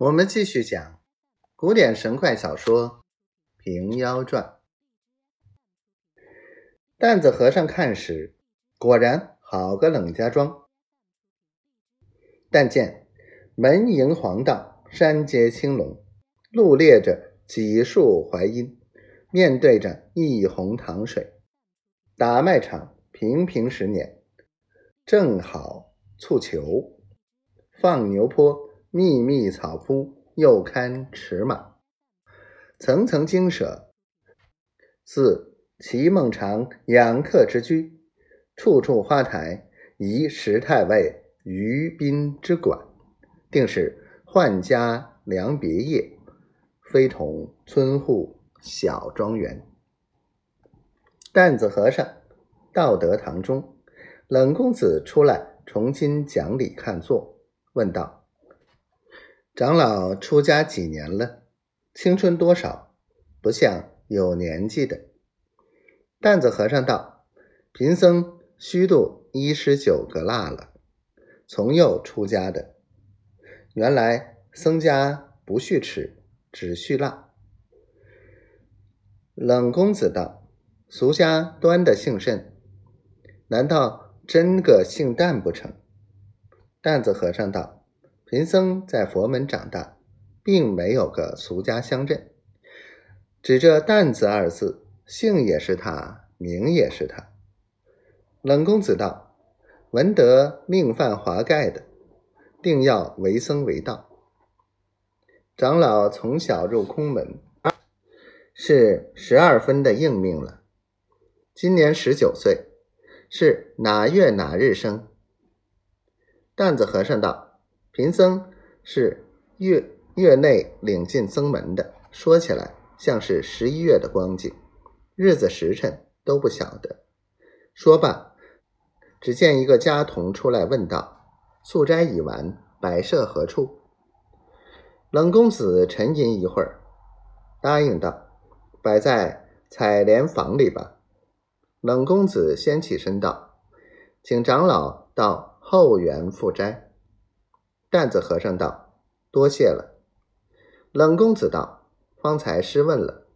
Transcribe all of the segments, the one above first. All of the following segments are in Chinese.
我们继续讲古典神怪小说《平妖传》。担子和尚看时，果然好个冷家庄。但见门迎黄道，山接青龙，路列着几树槐荫，面对着一泓塘水，打麦场平平十年，正好蹴球，放牛坡。密密草铺，又堪驰马；层层精舍，似齐孟尝养客之居；处处花台，宜石太尉于宾之馆。定是宦家良别业，非同村户小庄园。担子和尚道德堂中，冷公子出来重新讲理看座，问道。长老出家几年了？青春多少？不像有年纪的。担子和尚道：“贫僧虚度一十九个腊了，从幼出家的。原来僧家不续齿，只续腊。”冷公子道：“俗家端的姓甚？难道真个姓旦不成？”担子和尚道。贫僧在佛门长大，并没有个俗家乡镇。指这“担子”二字，姓也是他，名也是他。冷公子道：“闻得命犯华盖的，定要为僧为道。长老从小入空门，是十二分的应命了。今年十九岁，是哪月哪日生？”担子和尚道。贫僧是月月内领进僧门的，说起来像是十一月的光景，日子时辰都不晓得。说罢，只见一个家童出来问道：“素斋已完，摆设何处？”冷公子沉吟一会儿，答应道：“摆在采莲房里吧。”冷公子先起身道：“请长老到后园复斋。”担子和尚道：“多谢了。”冷公子道：“方才师问了，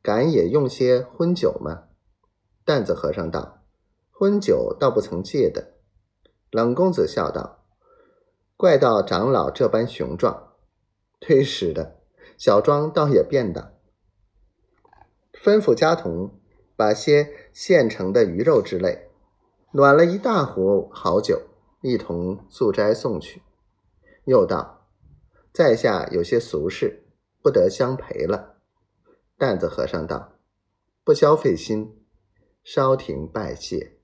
敢也用些荤酒吗？”担子和尚道：“荤酒倒不曾戒的。”冷公子笑道：“怪道长老这般雄壮，推使的，小庄倒也变的。”吩咐家童把些现成的鱼肉之类，暖了一大壶好酒，一同素斋送去。又道：“在下有些俗事，不得相陪了。”担子和尚道：“不消费心，稍停拜谢。”